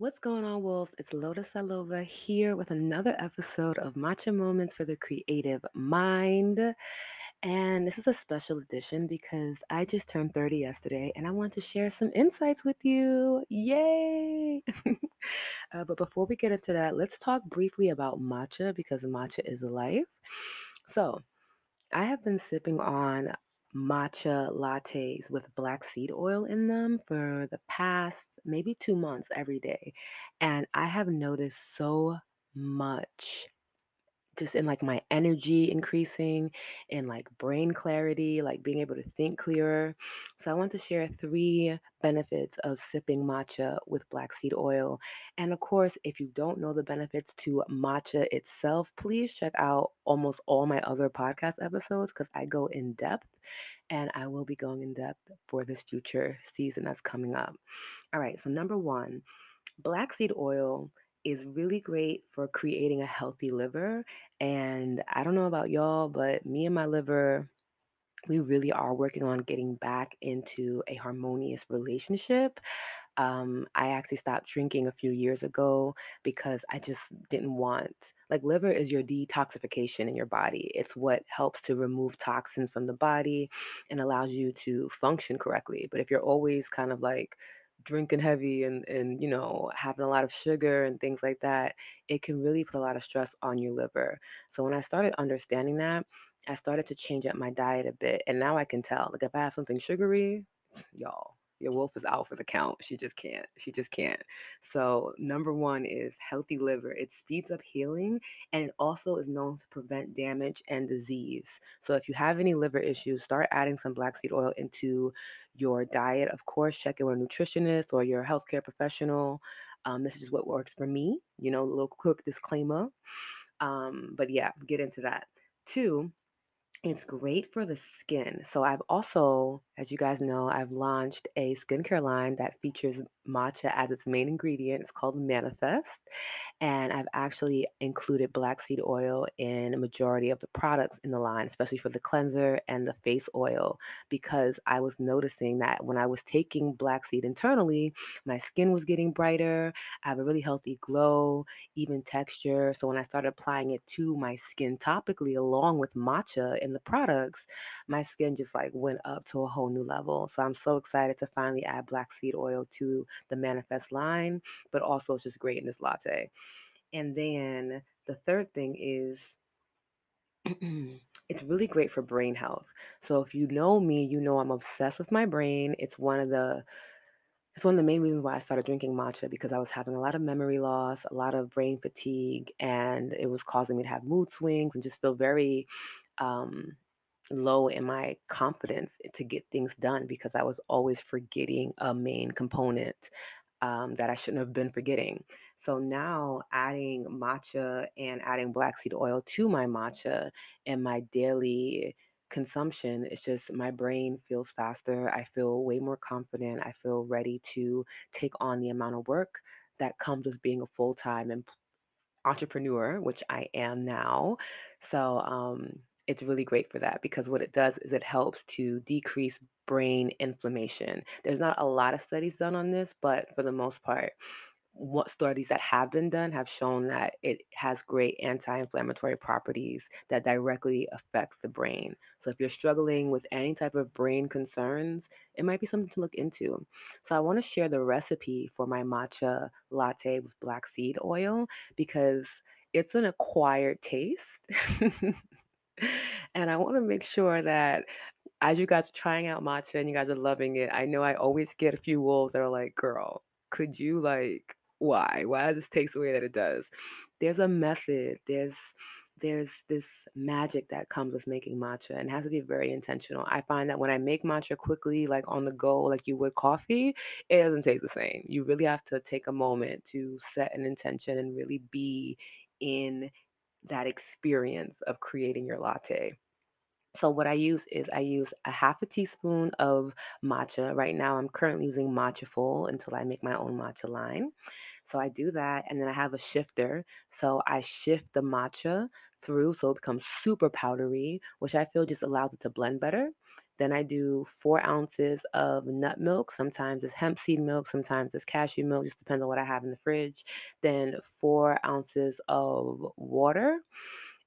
What's going on, Wolves? It's Lotus Salova here with another episode of Matcha Moments for the Creative Mind. And this is a special edition because I just turned 30 yesterday and I want to share some insights with you. Yay! uh, but before we get into that, let's talk briefly about matcha because matcha is life. So, I have been sipping on matcha lattes with black seed oil in them for the past maybe two months every day. And I have noticed so much just in like my energy increasing and like brain clarity, like being able to think clearer. So I want to share three benefits of sipping matcha with black seed oil. And of course, if you don't know the benefits to matcha itself, please check out almost all my other podcast episodes because I go in depth and I will be going in depth for this future season that's coming up. All right, so number one, black seed oil is really great for creating a healthy liver. And I don't know about y'all, but me and my liver, we really are working on getting back into a harmonious relationship. Um, I actually stopped drinking a few years ago because I just didn't want, like, liver is your detoxification in your body. It's what helps to remove toxins from the body and allows you to function correctly. But if you're always kind of like drinking heavy and and you know having a lot of sugar and things like that it can really put a lot of stress on your liver. So when i started understanding that i started to change up my diet a bit and now i can tell like if i have something sugary y'all your wolf is out for the count she just can't she just can't. So number one is healthy liver it speeds up healing and it also is known to prevent damage and disease. So if you have any liver issues start adding some black seed oil into your diet of course check in with a nutritionist or your healthcare professional. Um, this is what works for me you know little quick disclaimer. Um, but yeah get into that. Two it's great for the skin. So I've also, as you guys know, I've launched a skincare line that features matcha as its main ingredient. It's called Manifest. And I've actually included black seed oil in a majority of the products in the line, especially for the cleanser and the face oil, because I was noticing that when I was taking black seed internally, my skin was getting brighter. I have a really healthy glow, even texture. So when I started applying it to my skin topically along with matcha in the products, my skin just like went up to a whole new level. So I'm so excited to finally add black seed oil to the Manifest line, but also it's just great in this latte. And then the third thing is it's really great for brain health. So if you know me, you know I'm obsessed with my brain. It's one of the it's one of the main reasons why I started drinking matcha because I was having a lot of memory loss, a lot of brain fatigue, and it was causing me to have mood swings and just feel very um, low in my confidence to get things done because I was always forgetting a main component um, that I shouldn't have been forgetting. So now adding matcha and adding black seed oil to my matcha and my daily consumption, it's just my brain feels faster. I feel way more confident. I feel ready to take on the amount of work that comes with being a full time and entrepreneur, which I am now. So um, it's really great for that because what it does is it helps to decrease brain inflammation. There's not a lot of studies done on this, but for the most part, what studies that have been done have shown that it has great anti-inflammatory properties that directly affect the brain. So if you're struggling with any type of brain concerns, it might be something to look into. So I want to share the recipe for my matcha latte with black seed oil because it's an acquired taste. and I want to make sure that as you guys are trying out matcha and you guys are loving it, I know I always get a few wolves that are like, girl, could you like why? Why does this taste the way that it does? There's a method. There's there's this magic that comes with making matcha and has to be very intentional. I find that when I make matcha quickly, like on the go, like you would coffee, it doesn't taste the same. You really have to take a moment to set an intention and really be in that experience of creating your latte. So what I use is I use a half a teaspoon of matcha. Right now I'm currently using Matchaful until I make my own matcha line. So I do that and then I have a shifter. So I shift the matcha through so it becomes super powdery, which I feel just allows it to blend better. Then I do four ounces of nut milk. Sometimes it's hemp seed milk, sometimes it's cashew milk, just depends on what I have in the fridge. Then four ounces of water.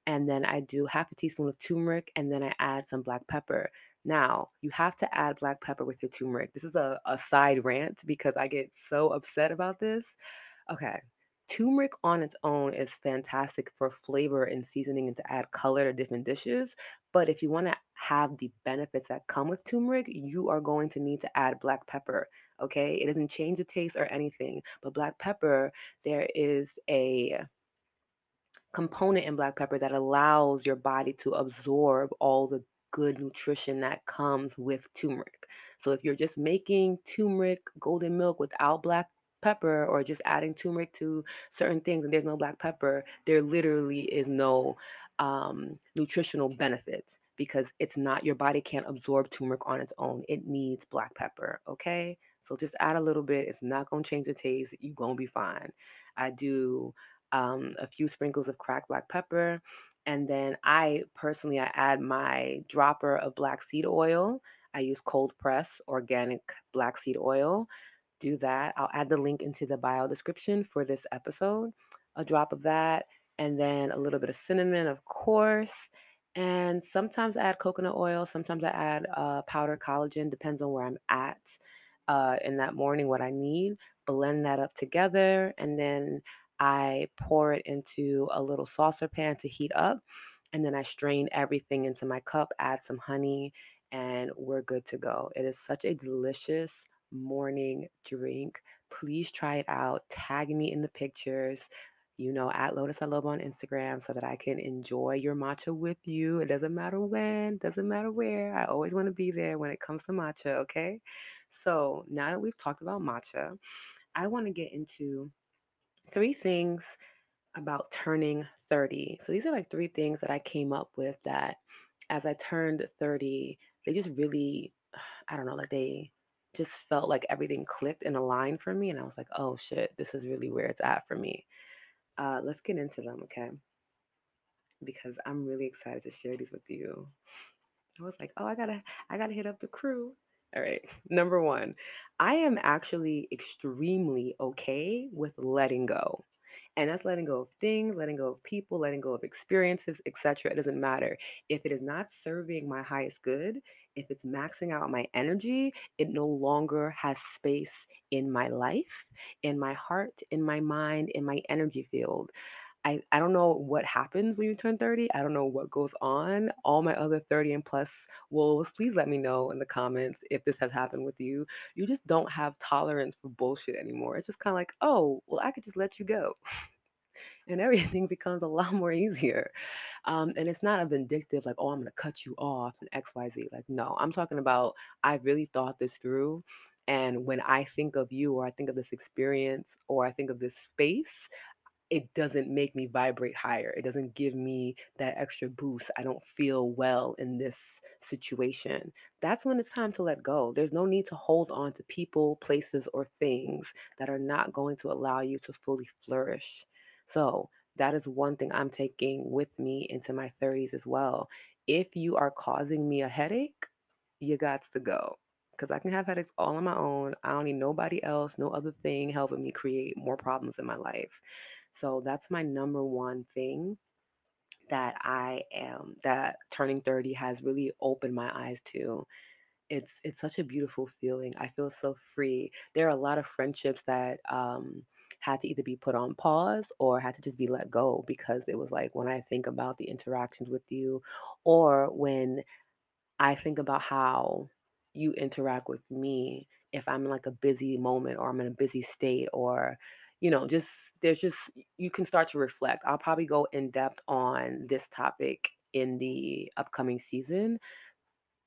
And then I do half a teaspoon of turmeric, and then I add some black pepper. Now, you have to add black pepper with your turmeric. This is a, a side rant because I get so upset about this. Okay. Turmeric on its own is fantastic for flavor and seasoning and to add color to different dishes. But if you want to have the benefits that come with turmeric, you are going to need to add black pepper. Okay. It doesn't change the taste or anything, but black pepper, there is a component in black pepper that allows your body to absorb all the good nutrition that comes with turmeric. So if you're just making turmeric golden milk without black pepper or just adding turmeric to certain things and there's no black pepper, there literally is no um, nutritional benefit because it's not your body can't absorb turmeric on its own. It needs black pepper. Okay. So just add a little bit. It's not gonna change the taste. You're gonna be fine. I do um, a few sprinkles of cracked black pepper. And then I personally I add my dropper of black seed oil. I use cold press organic black seed oil. Do that. I'll add the link into the bio description for this episode. A drop of that, and then a little bit of cinnamon, of course. And sometimes I add coconut oil. Sometimes I add uh, powdered collagen. Depends on where I'm at uh, in that morning, what I need. Blend that up together, and then I pour it into a little saucer pan to heat up, and then I strain everything into my cup, add some honey, and we're good to go. It is such a delicious morning drink. Please try it out. Tag me in the pictures. You know, at Lotus Aloba on Instagram so that I can enjoy your matcha with you. It doesn't matter when, doesn't matter where. I always want to be there when it comes to matcha, okay? So now that we've talked about matcha, I want to get into three things about turning 30. So these are like three things that I came up with that as I turned 30, they just really, I don't know, like they just felt like everything clicked and aligned for me. And I was like, oh shit, this is really where it's at for me. Uh, let's get into them, okay? Because I'm really excited to share these with you. I was like, oh, I gotta, I gotta hit up the crew. All right. Number one, I am actually extremely okay with letting go. And that's letting go of things, letting go of people, letting go of experiences, etc. It doesn't matter. If it is not serving my highest good, if it's maxing out my energy, it no longer has space in my life, in my heart, in my mind, in my energy field. I, I don't know what happens when you turn 30. I don't know what goes on. All my other 30 and plus wolves, please let me know in the comments if this has happened with you. You just don't have tolerance for bullshit anymore. It's just kind of like, oh, well, I could just let you go. and everything becomes a lot more easier. Um, and it's not a vindictive, like, oh, I'm going to cut you off and XYZ. Like, no, I'm talking about I really thought this through. And when I think of you, or I think of this experience, or I think of this space, it doesn't make me vibrate higher. It doesn't give me that extra boost. I don't feel well in this situation. That's when it's time to let go. There's no need to hold on to people, places, or things that are not going to allow you to fully flourish. So, that is one thing I'm taking with me into my 30s as well. If you are causing me a headache, you got to go. Because I can have headaches all on my own. I don't need nobody else, no other thing helping me create more problems in my life. So that's my number one thing that I am that turning 30 has really opened my eyes to. It's it's such a beautiful feeling. I feel so free. There are a lot of friendships that um had to either be put on pause or had to just be let go because it was like when I think about the interactions with you or when I think about how you interact with me if I'm in like a busy moment or I'm in a busy state or you know just there's just you can start to reflect. I'll probably go in depth on this topic in the upcoming season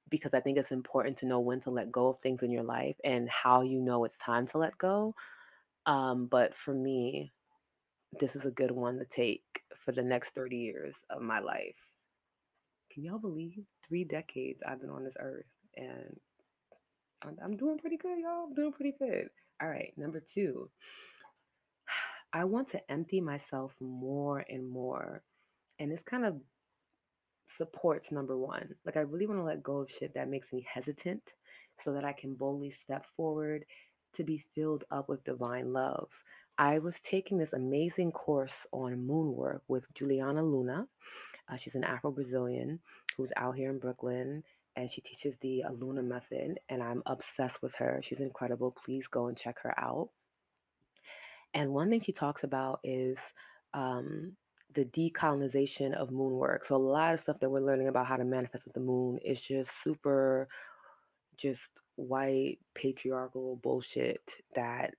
because I think it's important to know when to let go of things in your life and how you know it's time to let go. Um, but for me, this is a good one to take for the next 30 years of my life. Can y'all believe three decades I've been on this earth and I'm, doing pretty good, y'all. I'm doing pretty good. All right, number two, I want to empty myself more and more. And this kind of supports number one. Like, I really want to let go of shit that makes me hesitant so that I can boldly step forward to be filled up with divine love. I was taking this amazing course on moon work with Juliana Luna. Uh, she's an Afro Brazilian who's out here in Brooklyn and she teaches the Luna method, and I'm obsessed with her. She's incredible. Please go and check her out. And one thing she talks about is um, the decolonization of moon work. So a lot of stuff that we're learning about how to manifest with the moon is just super, just white patriarchal bullshit that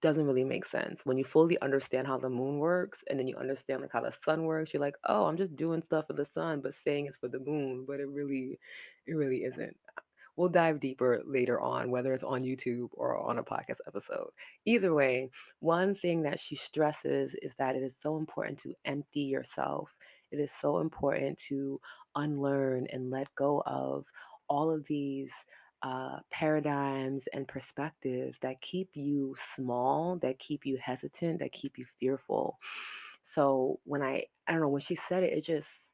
doesn't really make sense. When you fully understand how the moon works and then you understand like how the sun works, you're like, oh, I'm just doing stuff for the sun, but saying it's for the moon, but it really, it really isn't. We'll dive deeper later on, whether it's on YouTube or on a podcast episode. Either way, one thing that she stresses is that it is so important to empty yourself. It is so important to unlearn and let go of all of these uh, paradigms and perspectives that keep you small, that keep you hesitant, that keep you fearful. So when I, I don't know, when she said it, it just,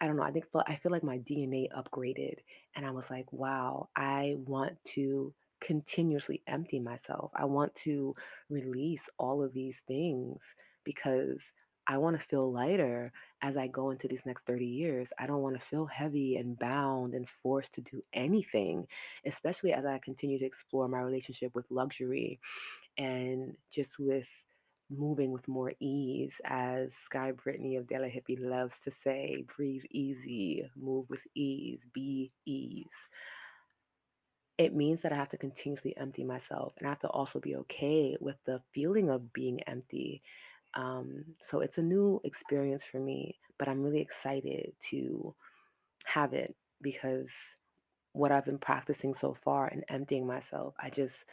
I don't know. I think I feel like my DNA upgraded, and I was like, wow, I want to continuously empty myself. I want to release all of these things because I want to feel lighter as I go into these next 30 years. I don't want to feel heavy and bound and forced to do anything, especially as I continue to explore my relationship with luxury and just with moving with more ease, as Sky Brittany of De La Hippie loves to say, breathe easy, move with ease, be ease. It means that I have to continuously empty myself and I have to also be okay with the feeling of being empty. Um, so it's a new experience for me, but I'm really excited to have it because what I've been practicing so far and emptying myself, I just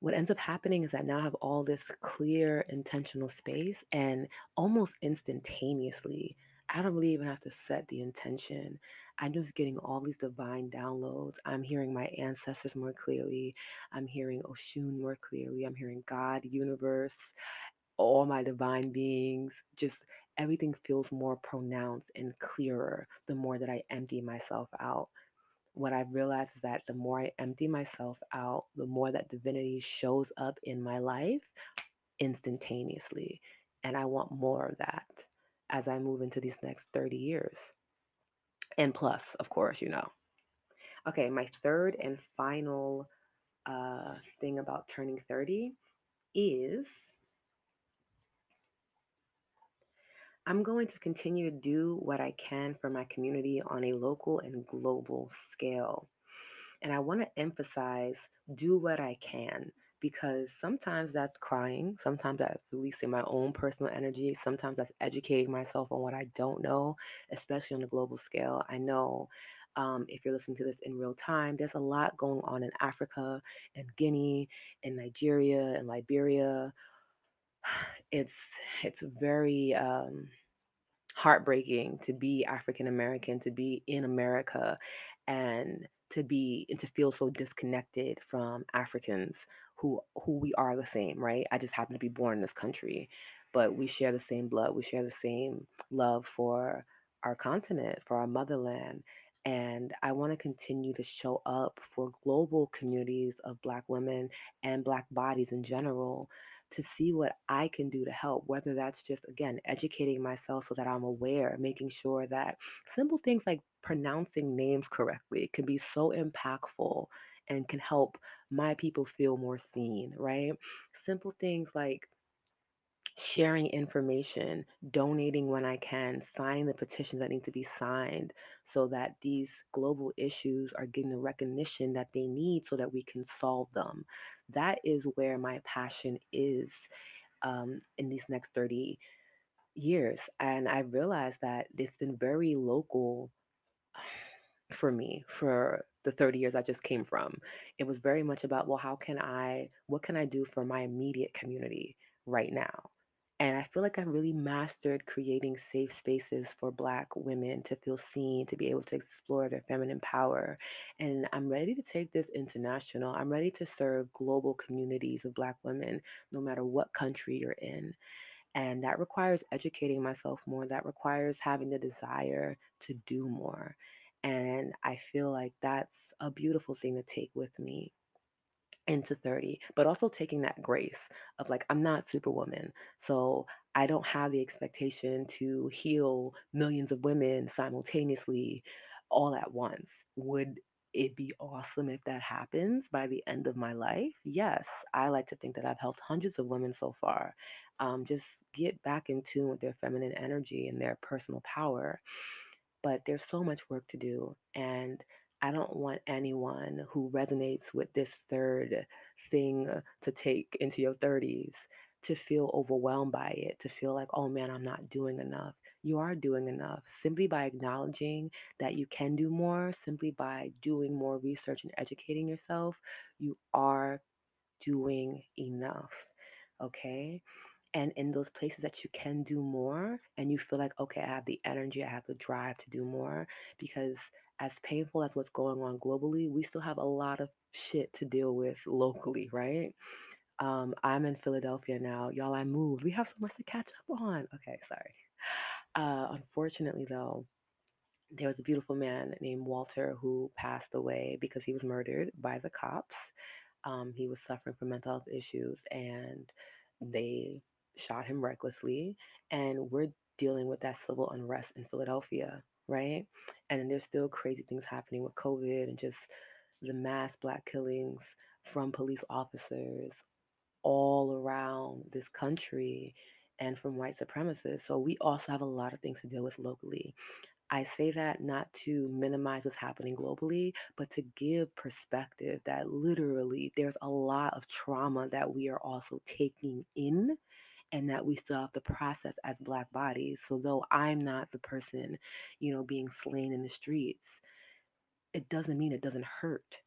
what ends up happening is that now I have all this clear, intentional space, and almost instantaneously, I don't really even have to set the intention. I'm just getting all these divine downloads. I'm hearing my ancestors more clearly. I'm hearing Oshun more clearly. I'm hearing God, universe, all my divine beings. Just everything feels more pronounced and clearer the more that I empty myself out what I've realized is that the more I empty myself out, the more that divinity shows up in my life instantaneously. And I want more of that as I move into these next 30 years. And plus, of course, you know. Okay, my third and final uh, thing about turning 30 is I'm going to continue to do what I can for my community on a local and global scale. And I want to emphasize do what I can because sometimes that's crying, sometimes that's releasing my own personal energy, sometimes that's educating myself on what I don't know, especially on a global scale. I know um, if you're listening to this in real time, there's a lot going on in Africa and Guinea and Nigeria and Liberia it's it's very um, heartbreaking to be African American, to be in America, and to be and to feel so disconnected from Africans who who we are the same, right? I just happen to be born in this country, but we share the same blood, we share the same love for our continent, for our motherland. And I want to continue to show up for global communities of Black women and Black bodies in general to see what I can do to help, whether that's just, again, educating myself so that I'm aware, making sure that simple things like pronouncing names correctly can be so impactful and can help my people feel more seen, right? Simple things like sharing information, donating when I can, signing the petitions that need to be signed so that these global issues are getting the recognition that they need so that we can solve them. That is where my passion is um, in these next 30 years. And I realized that it's been very local for me for the 30 years I just came from. It was very much about, well, how can I, what can I do for my immediate community right now? And I feel like I've really mastered creating safe spaces for Black women to feel seen, to be able to explore their feminine power. And I'm ready to take this international. I'm ready to serve global communities of Black women, no matter what country you're in. And that requires educating myself more. That requires having the desire to do more. And I feel like that's a beautiful thing to take with me into 30, but also taking that grace of like, I'm not Superwoman. So I don't have the expectation to heal millions of women simultaneously all at once. Would it be awesome if that happens by the end of my life? Yes. I like to think that I've helped hundreds of women so far. Um, just get back in tune with their feminine energy and their personal power but there's so much work to do. And I don't want anyone who resonates with this third thing uh, to take into your 30s to feel overwhelmed by it, to feel like, oh man, I'm not doing enough. You are doing enough simply by acknowledging that you can do more, simply by doing more research and educating yourself. You are doing enough. Okay and in those places that you can do more and you feel like okay i have the energy i have the drive to do more because as painful as what's going on globally we still have a lot of shit to deal with locally right? Um, i'm in philadelphia now. Y'all i moved. We have so much to catch up on. Okay sorry. Uh, unfortunately though there was a beautiful man named walter who passed away because he was murdered by the cops. Um, he was suffering from mental health issues and they shot him recklessly. And we're dealing with that civil unrest in Philadelphia, right? And then there's still crazy things happening with COVID and just the mass black killings from police officers all around this country and from white supremacists. So we also have a lot of things to deal with locally. I say that not to minimize what's happening globally, but to give perspective that literally there's a lot of trauma that we are also taking in and that we still have to process as black bodies. So though I'm not the person, you know, being slain in the streets, it doesn't mean it doesn't hurt.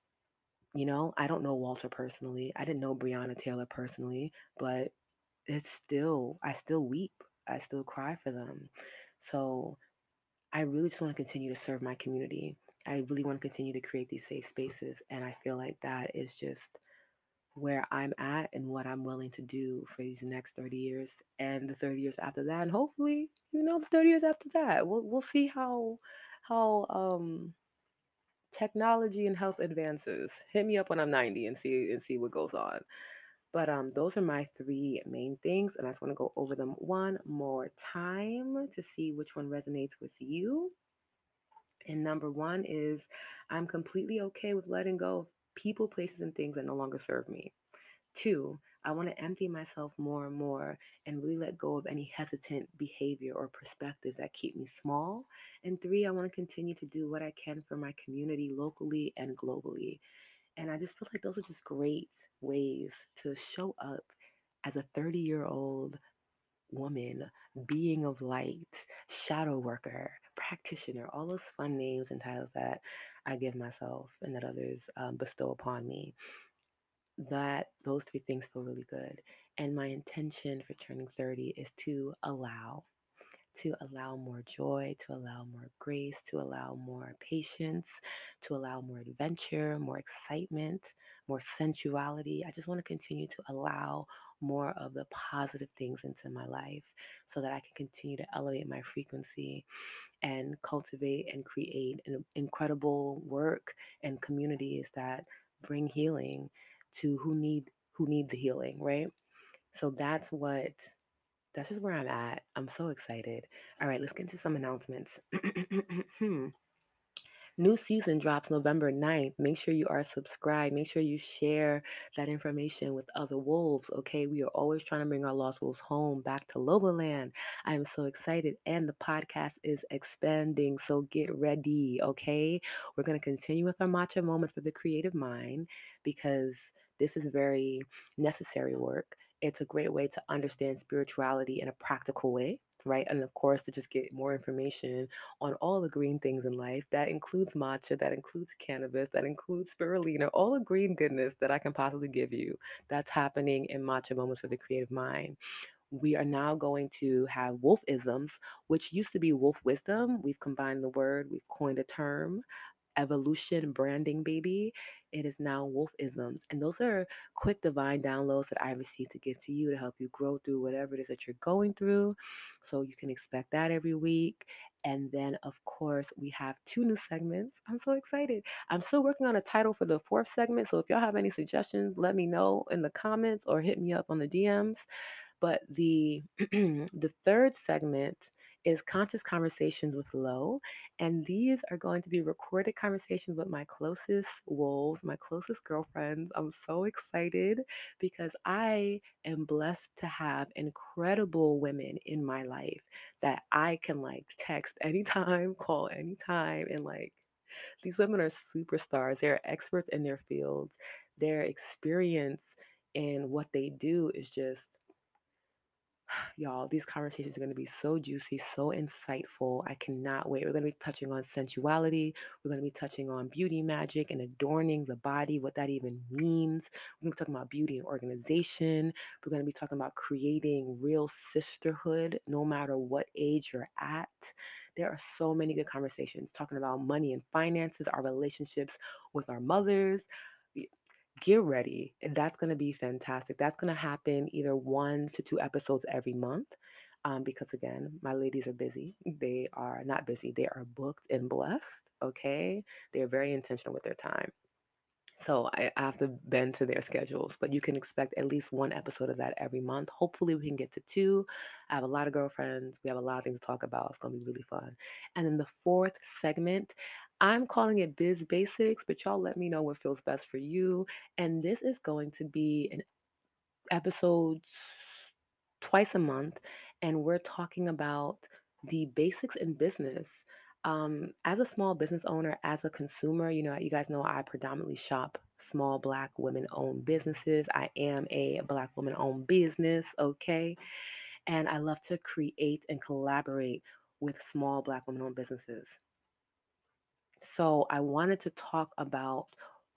You know, I don't know Walter personally. I didn't know Breonna Taylor personally, but it's still I still weep. I still cry for them. So I really just want to continue to serve my community. I really want to continue to create these safe spaces. And I feel like that is just where I'm at and what I'm willing to do for these next 30 years and the 30 years after that. And hopefully, you know, the 30 years after that. We'll we'll see how how um technology and health advances. Hit me up when I'm 90 and see and see what goes on. But um, those are my three main things, and I just want to go over them one more time to see which one resonates with you. And number one is I'm completely okay with letting go people, places, and things that no longer serve me. Two, I want to empty myself more and more and really let go of any hesitant behavior or perspectives that keep me small. And three, I want to continue to do what I can for my community locally and globally. And I just feel like those are just great ways to show up as a 30 year old woman, being of light, shadow worker, practitioner, all those fun names and titles that I give myself and that others um, bestow upon me. That those three things feel really good. And my intention for turning 30 is to allow to allow more joy, to allow more grace, to allow more patience, to allow more adventure, more excitement, more sensuality. I just want to continue to allow more of the positive things into my life so that I can continue to elevate my frequency and cultivate and create an incredible work and communities that bring healing to who need who need the healing, right? So that's what that's just where I'm at. I'm so excited. All right, let's get into some announcements. Hmm. New season drops November 9th. Make sure you are subscribed. Make sure you share that information with other wolves, okay? We are always trying to bring our lost wolves home back to Lobaland. I am so excited. And the podcast is expanding, so get ready, okay? We're going to continue with our matcha moment for the creative mind because this is very necessary work. It's a great way to understand spirituality in a practical way right? And of course, to just get more information on all the green things in life. That includes matcha, that includes cannabis, that includes spirulina, all the green goodness that I can possibly give you. That's happening in Matcha Moments for the Creative Mind. We are now going to have wolfisms, which used to be wolf wisdom. We've combined the word, we've coined a term. Evolution branding baby. It is now Wolfisms. And those are quick divine downloads that I received to give to you to help you grow through whatever it is that you're going through. So you can expect that every week. And then, of course, we have two new segments. I'm so excited. I'm still working on a title for the fourth segment. So if y'all have any suggestions, let me know in the comments or hit me up on the DMs. But the the third segment is conscious conversations with Lo, and these are going to be recorded conversations with my closest wolves, my closest girlfriends. I'm so excited because I am blessed to have incredible women in my life that I can like text anytime, call anytime, and like these women are superstars. They're experts in their fields. Their experience in what they do is just Y'all, these conversations are going to be so juicy, so insightful. I cannot wait. We're going to be touching on sensuality. We're going to be touching on beauty magic and adorning the body, what that even means. We're going to be talking about beauty and organization. We're going to be talking about creating real sisterhood no matter what age you're at. There are so many good conversations talking about money and finances, our relationships with our mothers, get ready. And that's going to be fantastic. That's going to happen either one to two episodes every month. Um, because again, my ladies are busy. They are not busy, they are booked and blessed. Okay. They're very intentional with their time. So I, I have to bend to their schedules, but you can expect at least one episode of that every month. Hopefully, we can get to two. I have a lot of girlfriends. We have a lot of things to talk about. It's going to be really fun. And then the fourth segment, I'm calling it Biz Basics, but y'all let me know what feels best for you. And this is going to be an episode twice a month, and we're talking about the basics in business. Um, as a small business owner, as a consumer, you know, you guys know I predominantly shop small black women owned businesses. I am a black woman owned business, okay? And I love to create and collaborate with small black women owned businesses. So I wanted to talk about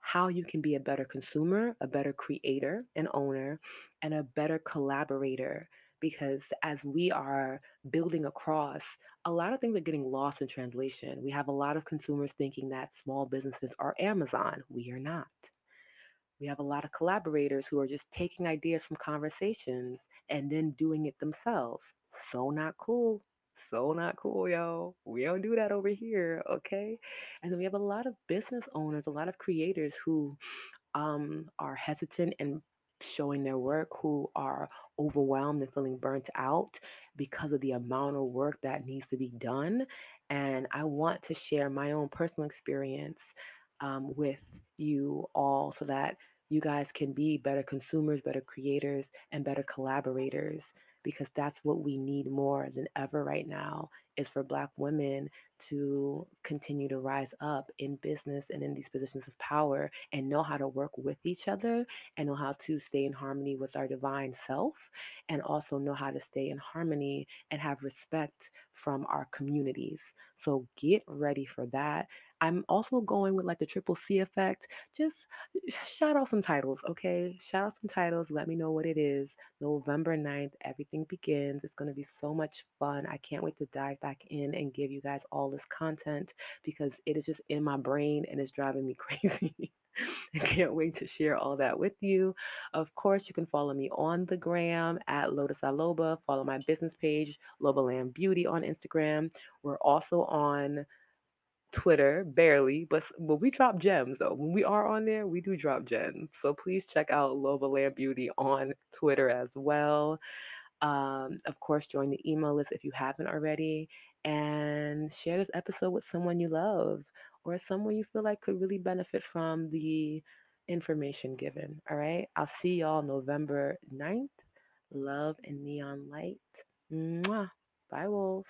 how you can be a better consumer, a better creator and owner, and a better collaborator. Because as we are building across, a lot of things are getting lost in translation. We have a lot of consumers thinking that small businesses are Amazon. We are not. We have a lot of collaborators who are just taking ideas from conversations and then doing it themselves. So not cool. So not cool, y'all. We don't do that over here, okay? And then we have a lot of business owners, a lot of creators who um, are hesitant and showing their work, who are overwhelmed and feeling burnt out because of the amount of work that needs to be done. And I want to share my own personal experience um, with you all so that you guys can be better consumers, better creators, and better collaborators because that's what we need more than ever right now is for black women to continue to rise up in business and in these positions of power and know how to work with each other and know how to stay in harmony with our divine self and also know how to stay in harmony and have respect from our communities. So get ready for that. I'm also going with like the triple C effect. Just eh, shout out some titles, okay? Shout out some titles. Let me know what it is. November 9th, everything begins. It's going to be so much fun. I can't wait to dive back in and give you guys all this content because it is just in my brain and it's driving me crazy. I can't wait to share all that with you. Of course, you can follow me on the gram at Lotus Aloba. Follow my business page, Lobaland Beauty on Instagram. We're also on Twitter, barely, but but we drop gems though. When we are on there, we do drop gems. So please check out Loba Beauty on Twitter as well. Um, of course, join the email list if you haven't already, and share this episode with someone you love or someone you feel like could really benefit from the information given. All right. I'll see y'all November 9th. Love and neon light. Mwah. Bye, wolves.